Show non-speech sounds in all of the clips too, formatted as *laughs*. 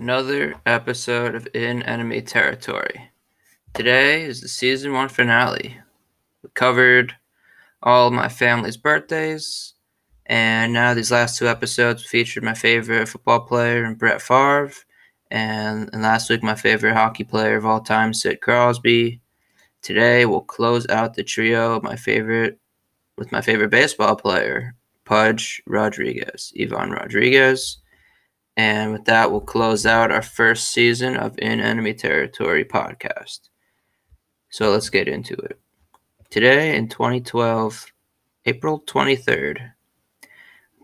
another episode of In Enemy Territory. Today is the season one finale. We covered all my family's birthdays, and now these last two episodes featured my favorite football player, Brett Favre, and, and last week my favorite hockey player of all time, Sid Crosby. Today we'll close out the trio my favorite with my favorite baseball player, Pudge Rodriguez, Ivan Rodriguez. And with that, we'll close out our first season of In Enemy Territory podcast. So let's get into it. Today in 2012, April 23rd,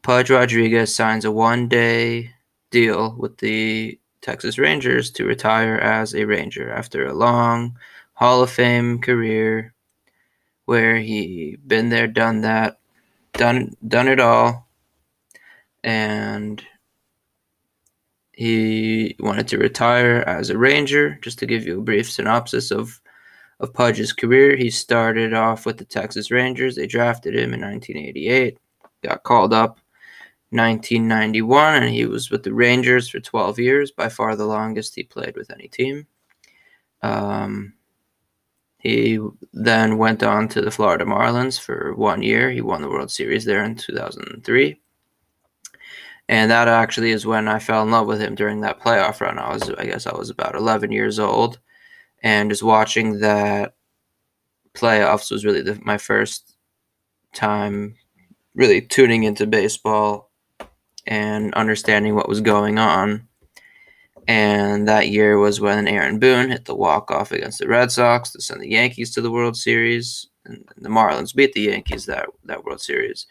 Pudge Rodriguez signs a one day deal with the Texas Rangers to retire as a Ranger after a long Hall of Fame career where he been there, done that, done done it all, and he wanted to retire as a Ranger. Just to give you a brief synopsis of of Pudge's career, he started off with the Texas Rangers. They drafted him in 1988, got called up 1991, and he was with the Rangers for 12 years, by far the longest he played with any team. Um, he then went on to the Florida Marlins for one year. He won the World Series there in 2003 and that actually is when I fell in love with him during that playoff run. I was, I guess, I was about 11 years old, and just watching that playoffs was really the, my first time really tuning into baseball and understanding what was going on. And that year was when Aaron Boone hit the walk off against the Red Sox to send the Yankees to the World Series, and the Marlins beat the Yankees that that World Series.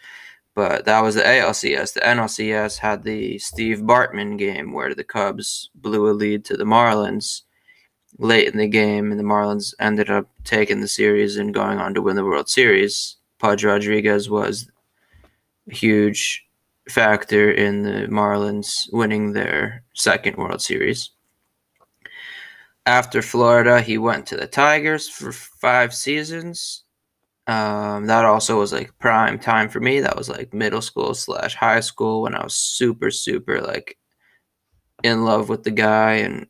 But that was the ALCS. The NLCS had the Steve Bartman game where the Cubs blew a lead to the Marlins late in the game, and the Marlins ended up taking the series and going on to win the World Series. Pudge Rodriguez was a huge factor in the Marlins winning their second World Series. After Florida, he went to the Tigers for five seasons um, that also was like prime time for me. That was like middle school slash high school when I was super, super like in love with the guy and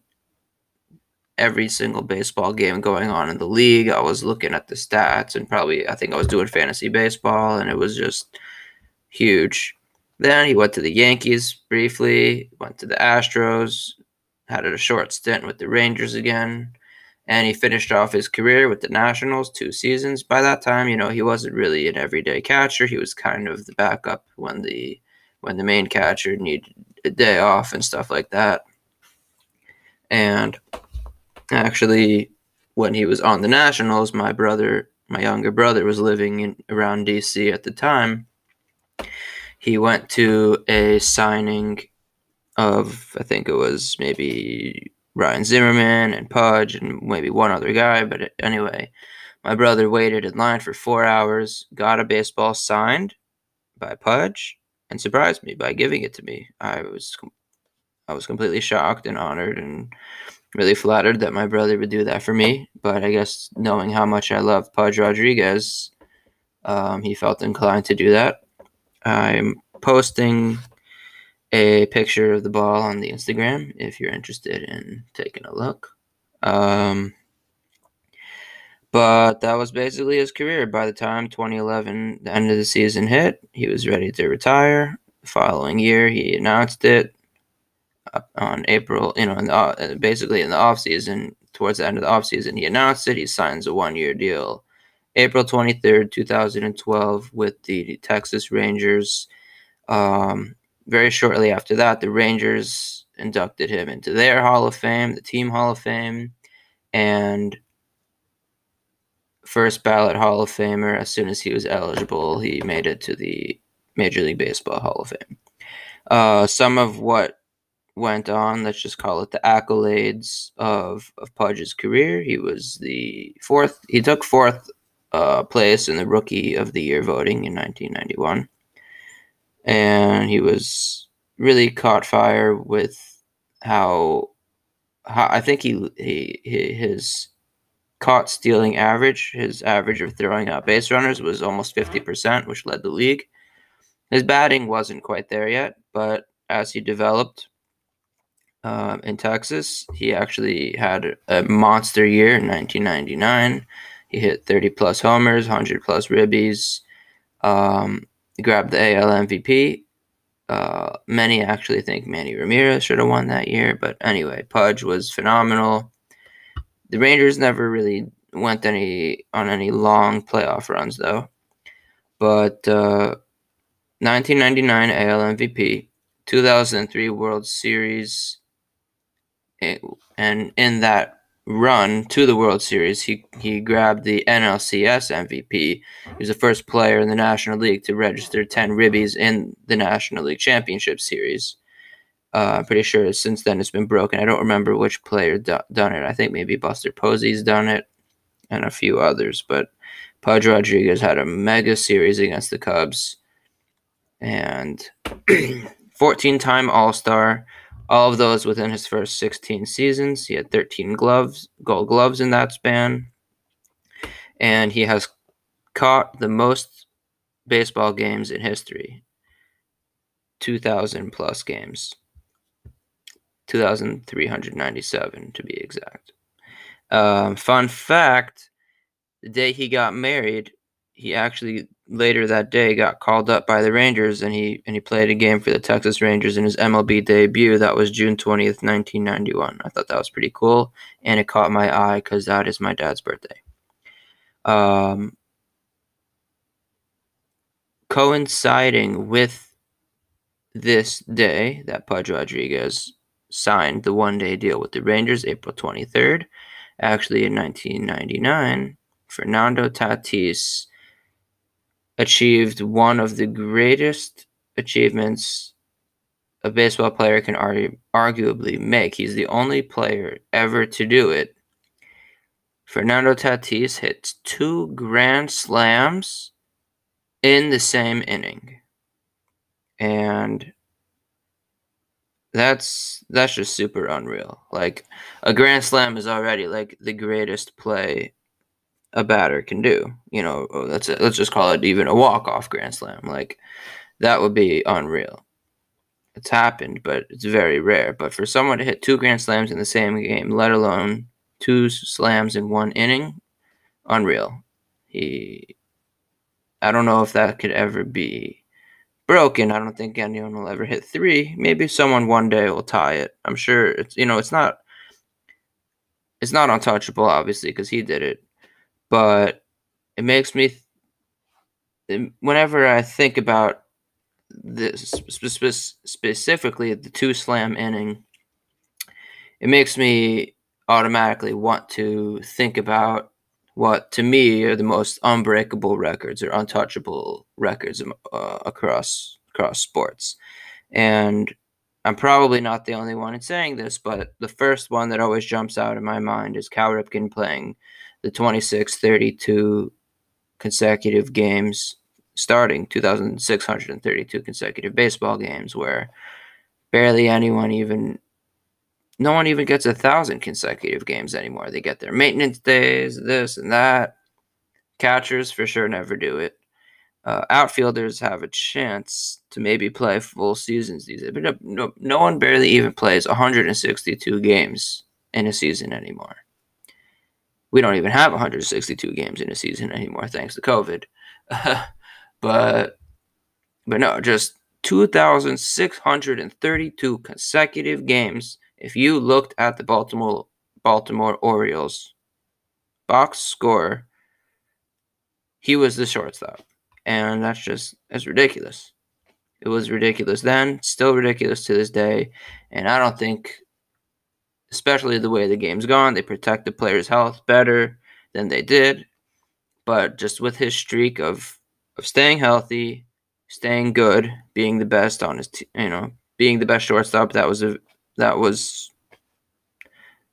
every single baseball game going on in the league. I was looking at the stats and probably I think I was doing fantasy baseball and it was just huge. Then he went to the Yankees briefly, went to the Astros, had a short stint with the Rangers again and he finished off his career with the Nationals two seasons. By that time, you know, he wasn't really an everyday catcher. He was kind of the backup when the when the main catcher needed a day off and stuff like that. And actually, when he was on the Nationals, my brother, my younger brother, was living in around DC at the time. He went to a signing of I think it was maybe Ryan Zimmerman and Pudge and maybe one other guy. But anyway, my brother waited in line for four hours, got a baseball signed by Pudge, and surprised me by giving it to me. I was I was completely shocked and honored and really flattered that my brother would do that for me. But I guess knowing how much I love Pudge Rodriguez, um, he felt inclined to do that. I'm posting a picture of the ball on the Instagram if you're interested in taking a look. Um, but that was basically his career. By the time 2011, the end of the season hit, he was ready to retire. The following year, he announced it on April, you know, in the, uh, basically in the off season, towards the end of the off season, he announced it. He signs a one year deal. April 23rd, 2012, with the Texas Rangers. Um, very shortly after that, the Rangers inducted him into their Hall of Fame, the Team Hall of Fame, and first ballot Hall of Famer. As soon as he was eligible, he made it to the Major League Baseball Hall of Fame. Uh, some of what went on, let's just call it the accolades of, of Pudge's career. He was the fourth, he took fourth uh, place in the Rookie of the Year voting in 1991 and he was really caught fire with how, how I think he, he, he his caught stealing average, his average of throwing out base runners was almost 50%, which led the league. His batting wasn't quite there yet, but as he developed, uh, in Texas. He actually had a monster year in 1999. He hit 30 plus homers, 100 plus ribbies. Um, grabbed the AL MVP. Uh, many actually think Manny Ramirez should have won that year, but anyway, Pudge was phenomenal. The Rangers never really went any on any long playoff runs though. But uh, 1999 AL MVP, 2003 World Series, eh, and in that run to the World Series, he, he grabbed the NLCS MVP. He was the first player in the National League to register 10 ribbies in the National League Championship Series. Uh, I'm pretty sure since then it's been broken. I don't remember which player do- done it. I think maybe Buster Posey's done it and a few others. But Pudge Rodriguez had a mega series against the Cubs and *clears throat* 14 time All Star, all of those within his first 16 seasons. He had 13 gloves, gold gloves in that span. And he has caught the most baseball games in history 2,000 plus games. 2,397 to be exact. Um, fun fact the day he got married, he actually later that day got called up by the Rangers and he and he played a game for the Texas Rangers in his MLB debut. That was June 20th, 1991. I thought that was pretty cool and it caught my eye cuz that is my dad's birthday. Um coinciding with this day that Pudge Rodriguez signed the one-day deal with the Rangers April 23rd, actually in 1999, Fernando Tatis achieved one of the greatest achievements a baseball player can argue, arguably make. He's the only player ever to do it. Fernando Tatis hits two grand slams in the same inning. And that's that's just super unreal. Like a grand slam is already like the greatest play a batter can do. You know, oh, let's let's just call it even a walk off grand slam. Like that would be unreal. It's happened, but it's very rare. But for someone to hit two grand slams in the same game, let alone two slams in one inning, unreal. He, I don't know if that could ever be broken. I don't think anyone will ever hit three. Maybe someone one day will tie it. I'm sure it's you know it's not it's not untouchable, obviously, because he did it but it makes me th- whenever I think about this spe- specifically the two slam inning, it makes me automatically want to think about what to me are the most unbreakable records or untouchable records uh, across across sports, and I'm probably not the only one in saying this, but the first one that always jumps out in my mind is Cal Ripken playing the 26 32 consecutive games starting 2632 consecutive baseball games where barely anyone even no one even gets a thousand consecutive games anymore. They get their maintenance days this and that. Catchers for sure never do it. Uh, outfielders have a chance to maybe play full seasons these days but no, no, no one barely even plays 162 games in a season anymore we don't even have 162 games in a season anymore thanks to COVID. *laughs* but but no, just 2,632 consecutive games. If you looked at the Baltimore Baltimore Orioles box score, he was the shortstop, and that's just that's ridiculous. It was ridiculous then, still ridiculous to this day, and I don't think especially the way the game's gone. They protect the player's health better than they did. But just with his streak of of staying healthy, staying good, being the best on his, you know, being the best shortstop, that was a that was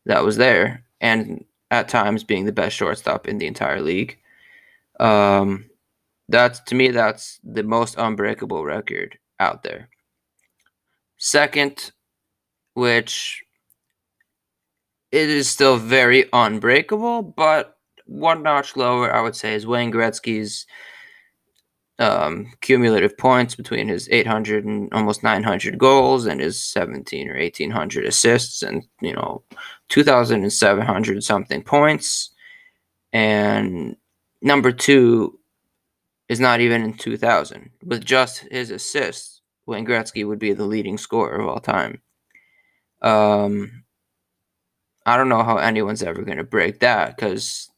that was there, and at times being the best shortstop in the entire league. Um, that's to me, that's the most unbreakable record out there. Second, which it is still very unbreakable, but one notch lower, I would say, is Wayne Gretzky's um, cumulative points between his 800 and almost 900 goals and his 17 or 1800 assists and you know 2700 something points. And number two is not even in 2000 with just his assists wayne gretzky would be the leading scorer of all time. Um, i don't know how anyone's ever going to break that because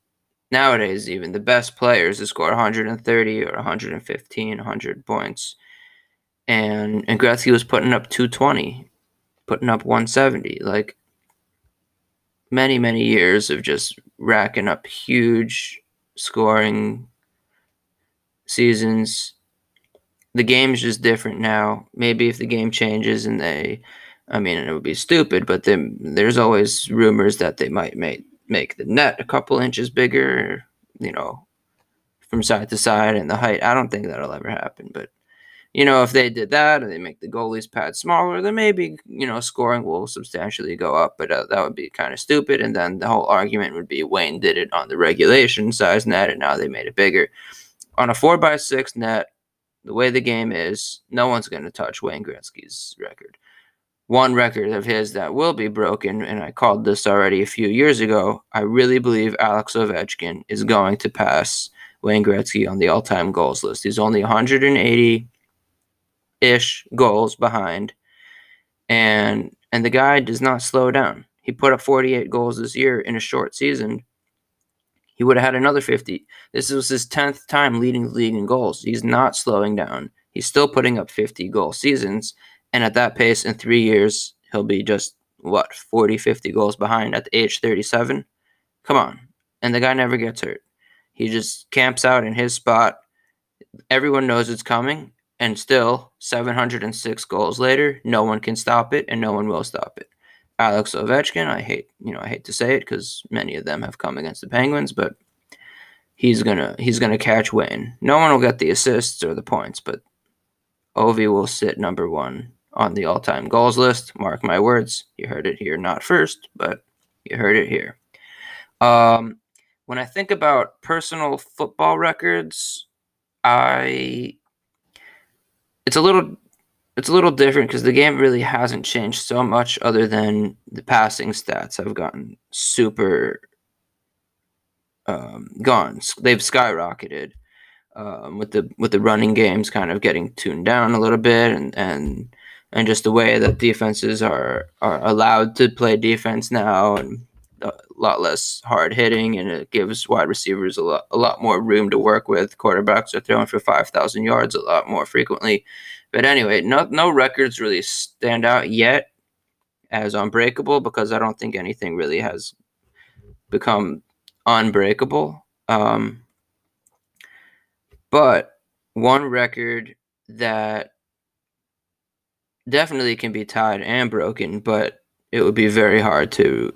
nowadays even the best players to score 130 or 115 100 points. And and Gretzky was putting up 220 putting up 170 like many many years of just racking up huge scoring seasons. The game's just different now. Maybe if the game changes and they I mean, it would be stupid, but then there's always rumors that they might make make the net a couple inches bigger, you know, from side to side and the height. I don't think that'll ever happen, but you know, if they did that and they make the goalies pad smaller, then maybe you know scoring will substantially go up. But uh, that would be kind of stupid. And then the whole argument would be Wayne did it on the regulation size net, and now they made it bigger. On a four by six net, the way the game is, no one's going to touch Wayne Gretzky's record one record of his that will be broken, and I called this already a few years ago. I really believe Alex Ovechkin is going to pass Wayne Gretzky on the all time goals list. He's only 180 ish goals behind, and and the guy does not slow down. He put up 48 goals this year in a short season. He would have had another 50. This was his 10th time leading the league in goals. He's not slowing down. He's still putting up 50 goal seasons and at that pace, in three years, he'll be just, what, 40, 50 goals behind at the age 37? Come on. And the guy never gets hurt. He just camps out in his spot. Everyone knows it's coming. And still, 706 goals later, no one can stop it, and no one will stop it. Alex Ovechkin, I hate, you know, I hate to say it because many of them have come against the Penguins, but he's gonna he's gonna catch Wayne. No one will get the assists or the points, but Ovi will sit number one on the all time goals list. Mark my words. You heard it here, not first, but you heard it here. Um, when I think about personal football records, I it's a little it's a little different because the game really hasn't changed so much other than the passing stats have gotten super um, gone. They've skyrocketed um, with the with the running games kind of getting tuned down a little bit and and and just the way that defenses are are allowed to play defense now and a lot less hard hitting and it gives wide receivers a lot a lot more room to work with. Quarterbacks are throwing for 5,000 yards a lot more frequently. But anyway, no no records really stand out yet as unbreakable because I don't think anything really has become unbreakable. Um, but one record that definitely can be tied and broken, but it would be very hard to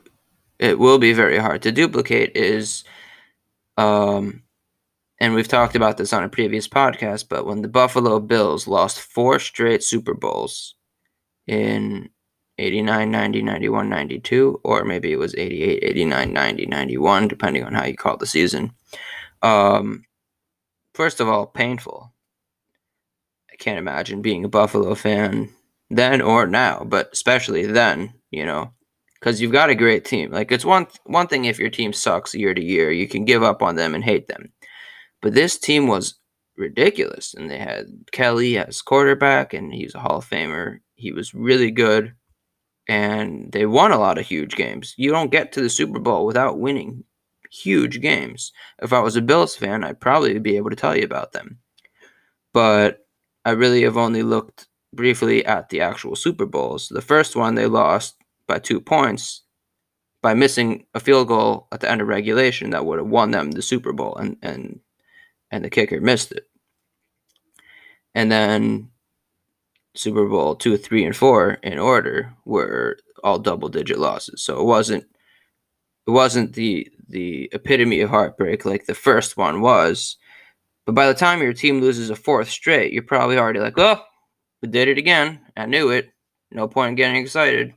it will be very hard to duplicate is um and we've talked about this on a previous podcast, but when the Buffalo Bills lost four straight Super Bowls in 89, 90, 91, 92, or maybe it was 88, 89, 90, 91, depending on how you call the season. Um, first of all, painful. I can't imagine being a Buffalo fan then or now, but especially then, you know, because you've got a great team. Like it's one one thing if your team sucks year to year, you can give up on them and hate them. But this team was ridiculous, and they had Kelly as quarterback, and he's a Hall of Famer. He was really good, and they won a lot of huge games. You don't get to the Super Bowl without winning huge games. If I was a Bills fan, I'd probably be able to tell you about them. But I really have only looked briefly at the actual Super Bowls. The first one they lost by two points by missing a field goal at the end of regulation that would have won them the Super Bowl, and and and the kicker missed it. And then Super Bowl two, three, and four in order were all double digit losses. So it wasn't it wasn't the the epitome of heartbreak like the first one was. But by the time your team loses a fourth straight, you're probably already like, oh, we did it again. I knew it. No point in getting excited.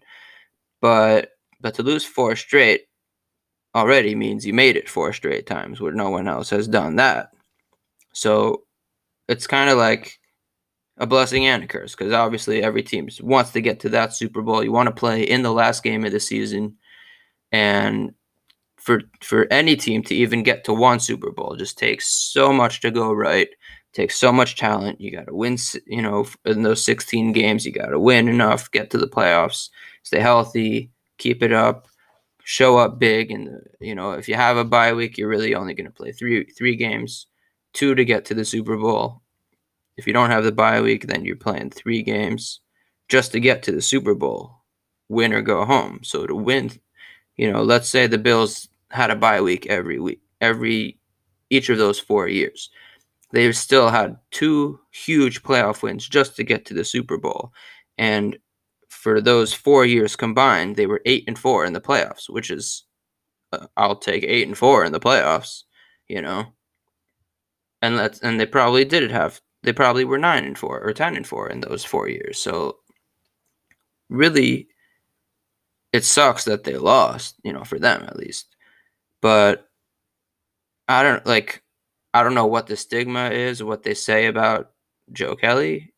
But but to lose four straight already means you made it four straight times where no one else has done that. So it's kind of like a blessing and a curse because obviously every team wants to get to that Super Bowl. You want to play in the last game of the season, and for for any team to even get to one Super Bowl just takes so much to go right. Takes so much talent. You got to win. You know, in those 16 games, you got to win enough, get to the playoffs, stay healthy, keep it up, show up big. And uh, you know, if you have a bye week, you're really only going to play three three games, two to get to the Super Bowl. If you don't have the bye week, then you're playing three games just to get to the Super Bowl, win or go home. So to win, you know, let's say the Bills had a bye week every week, every each of those four years. They've still had two huge playoff wins just to get to the Super Bowl. And for those four years combined, they were eight and four in the playoffs, which is, uh, I'll take eight and four in the playoffs, you know. And that's and they probably did have they probably were nine and four or ten and four in those four years. So really, it sucks that they lost, you know, for them at least. But I don't like I don't know what the stigma is, what they say about Joe Kelly,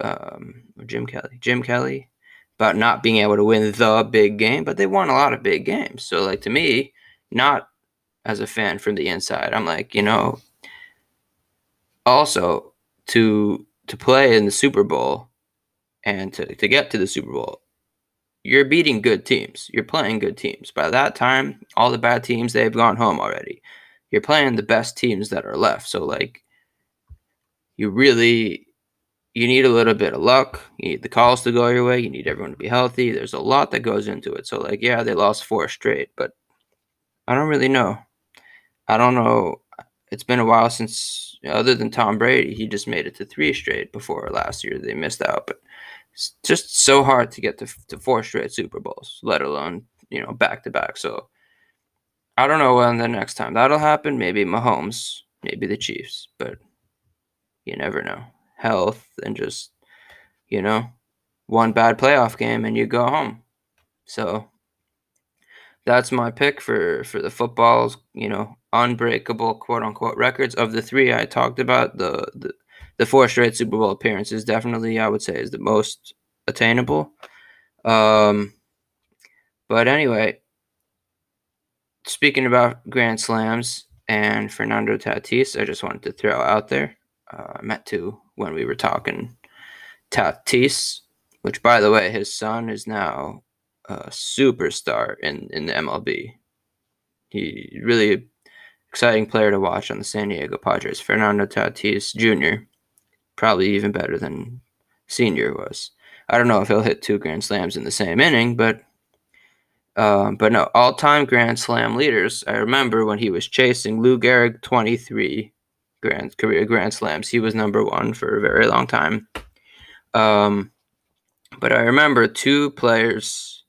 um, Jim Kelly, Jim Kelly, about not being able to win the big game, but they won a lot of big games. So, like to me, not as a fan from the inside, I'm like, you know, also to to play in the Super Bowl and to, to get to the Super Bowl, you're beating good teams. You're playing good teams. By that time, all the bad teams they've gone home already. You're playing the best teams that are left. So like you really you need a little bit of luck. You need the calls to go your way. You need everyone to be healthy. There's a lot that goes into it. So like yeah, they lost four straight, but I don't really know. I don't know. It's been a while since other than Tom Brady, he just made it to three straight before last year they missed out, but it's just so hard to get to, to four straight Super Bowls, let alone you know back to back. So I don't know when the next time that'll happen. Maybe Mahomes, maybe the Chiefs, but you never know. Health and just you know one bad playoff game and you go home. So that's my pick for for the football's you know unbreakable quote unquote records of the three I talked about. The the the four straight Super Bowl appearances definitely I would say is the most attainable. Um, but anyway, speaking about Grand Slams and Fernando Tatis, I just wanted to throw out there. Uh, I met to when we were talking Tatis, which by the way, his son is now a superstar in, in the MLB. He really exciting player to watch on the San Diego Padres. Fernando Tatis Jr probably even better than Senior was. I don't know if he'll hit two Grand Slams in the same inning, but uh, but no, all-time Grand Slam leaders. I remember when he was chasing Lou Gehrig, 23 Grand career Grand Slams. He was number one for a very long time. Um, but I remember two players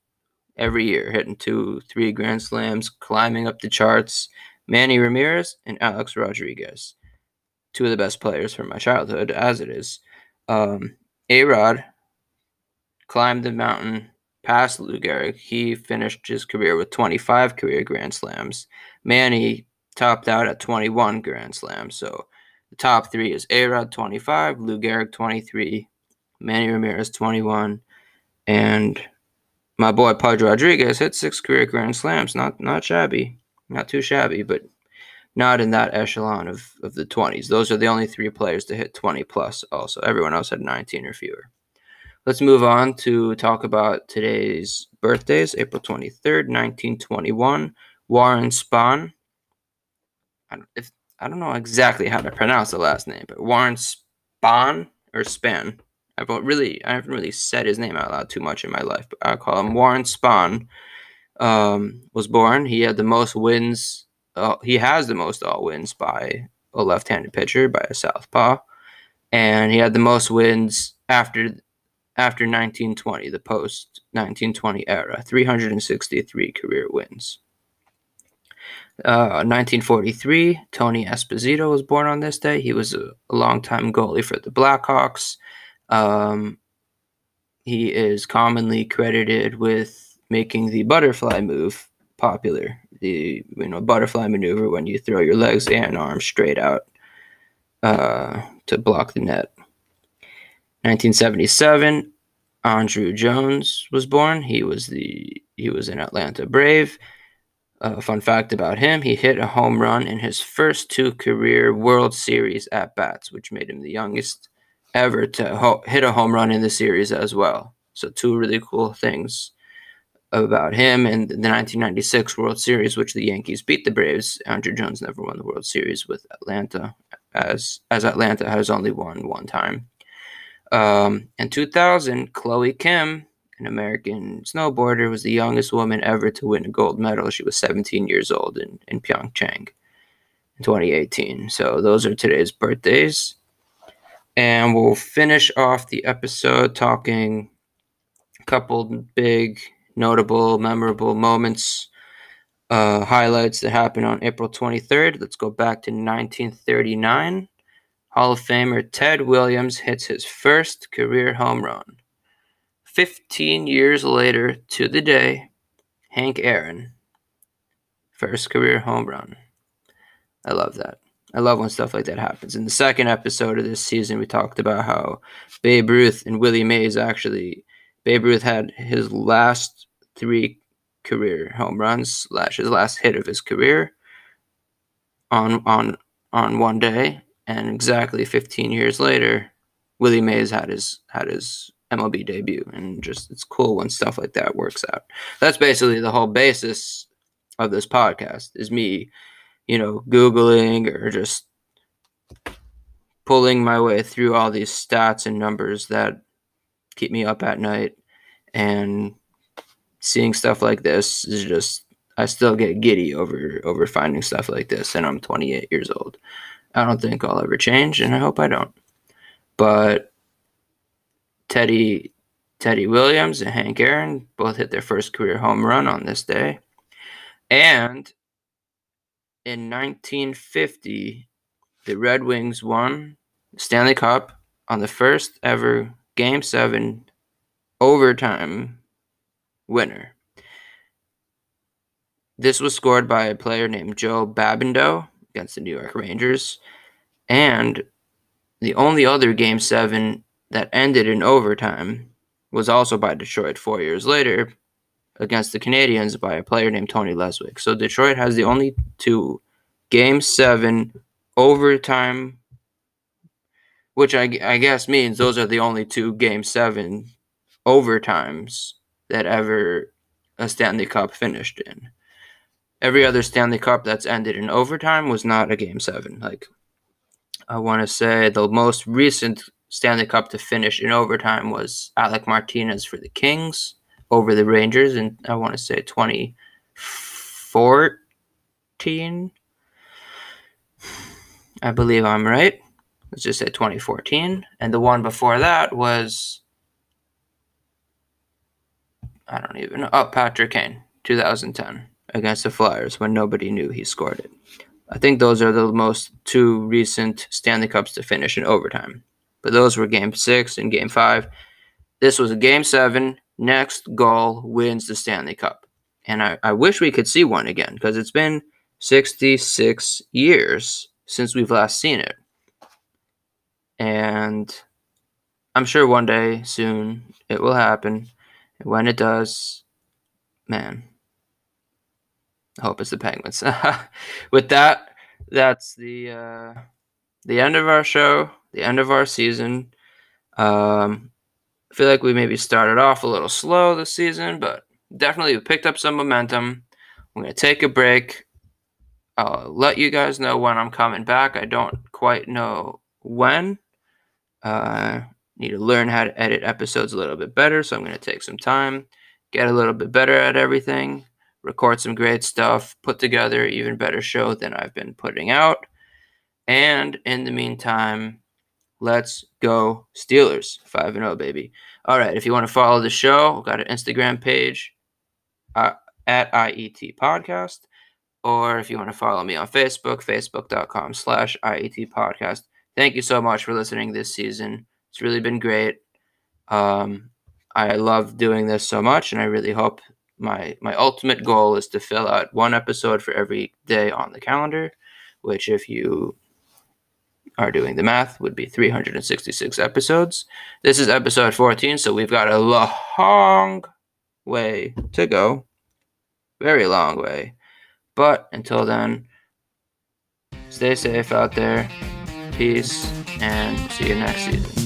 every year hitting two, three Grand Slams, climbing up the charts. Manny Ramirez and Alex Rodriguez two of the best players from my childhood, as it is. Um, A Rod climbed the mountain past Lou Gehrig. He finished his career with 25 career Grand Slams. Manny topped out at 21 Grand Slams. So the top three is A Rod 25, Lou Gehrig 23, Manny Ramirez 21, and my boy Pudge Rodriguez hit six career Grand Slams. Not not shabby, not too shabby, but not in that echelon of, of the 20s. Those are the only three players to hit 20 plus, also. Everyone else had 19 or fewer. Let's move on to talk about today's birthdays April 23rd, 1921. Warren Spahn. I don't, if, I don't know exactly how to pronounce the last name, but Warren Spahn or Span. I've really, I haven't really said his name out loud too much in my life, but I call him Warren Spahn. Um, was born. He had the most wins uh, he has the most all wins by a left-handed pitcher by a southpaw, and he had the most wins after after 1920, the post 1920 era, 363 career wins. Uh, 1943, Tony Esposito was born on this day. He was a, a longtime goalie for the Blackhawks. Um, he is commonly credited with making the butterfly move popular. The you know butterfly maneuver when you throw your legs and arms straight out. uh, to block the net. 1977, Andruw Jones was born. He was the he was an Atlanta Brave. Uh, fun fact about him: he hit a home run in his first two career World Series at bats, which made him the youngest ever to ho- hit a home run in the series as well. So two really cool things about him and the 1996 World Series, which the Yankees beat the Braves. Andruw Jones never won the World Series with Atlanta, as as Atlanta has only won one time. Um, in 2000, Chloe Kim, an American snowboarder, was the youngest woman ever to win a gold medal. She was 17 years old in, in Pyeongchang in 2018. So those are today's birthdays. And we'll finish off the episode talking a couple big, notable, memorable moments, uh, highlights that happened on April 23rd. Let's go back to 1939. Hall of Famer Ted Williams hits his first career home run. 15 years later to the day, Hank Aaron, first career home run. I love that. I love when stuff like that happens. In the second episode of this season, we talked about how Babe Ruth and Willie Mays actually, Babe Ruth had his last three career home runs slash his last hit of his career on on on one day, and exactly 15 years later, Willie Mays had his had his MLB debut, and just it's cool when stuff like that works out. That's basically the whole basis of this podcast is me, you know, googling or just pulling my way through all these stats and numbers that keep me up at night, and seeing stuff like this is just I still get giddy over over finding stuff like this, and I'm 28 years old. I don't think I'll ever change, and I hope I don't. But Teddy Teddy Williams and Hank Aaron both hit their first career home run on this day. And in 1950, the Red Wings won the Stanley Cup on the first ever Game 7 overtime winner. This was scored by a player named Joe Babineaux against the New York Rangers. And the only other Game 7 that ended in overtime was also by Detroit four years later against the Canadiens by a player named Tony Leswick. So Detroit has the only two Game 7 overtime, which I, I guess means those are the only two Game 7 overtimes that ever a Stanley Cup finished in. Every other Stanley Cup that's ended in overtime was not a Game 7. Like, I want to say the most recent Stanley Cup to finish in overtime was Alec Martinez for the Kings over the Rangers, and I want to say 2014. I believe I'm right. Let's just say 2014. And the one before that was, I don't even know. Oh, Patrick Kane, 2010, against the Flyers when nobody knew he scored it. I think those are the most two recent Stanley Cups to finish in overtime but those were game six and game five. This was a game seven. Next goal wins the Stanley Cup. And I, I wish we could see one again because it's been 66 years since we've last seen it. And I'm sure one day soon it will happen. And when it does, man, hope it's the Penguins. *laughs* With that, that's the uh, the end of our show the end of our season. Um, I feel like we maybe started off a little slow this season, but definitely we picked up some momentum. I'm to take a break. I'll let you guys know when I'm coming back. I don't quite know when. Uh, need to learn how to edit episodes a little bit better, so I'm to take some time, get a little bit better at everything, record some great stuff, put together even better show than I've been putting out. And in the meantime, Let's go Steelers. 5 0, baby. All right. If you want to follow the show, got an Instagram page uh, at IET Podcast. Or if you want to follow me on Facebook, facebook.com slash IET Podcast. Thank you so much for listening this season. It's really been great. Um, I love doing this so much, and I really hope my my ultimate goal is to fill out one episode for every day on the calendar. Which, if you are doing the math, would be 366 episodes. This is episode 14, so we've got a long way to go. Very long way. But until then, stay safe out there. Peace, and see you next season.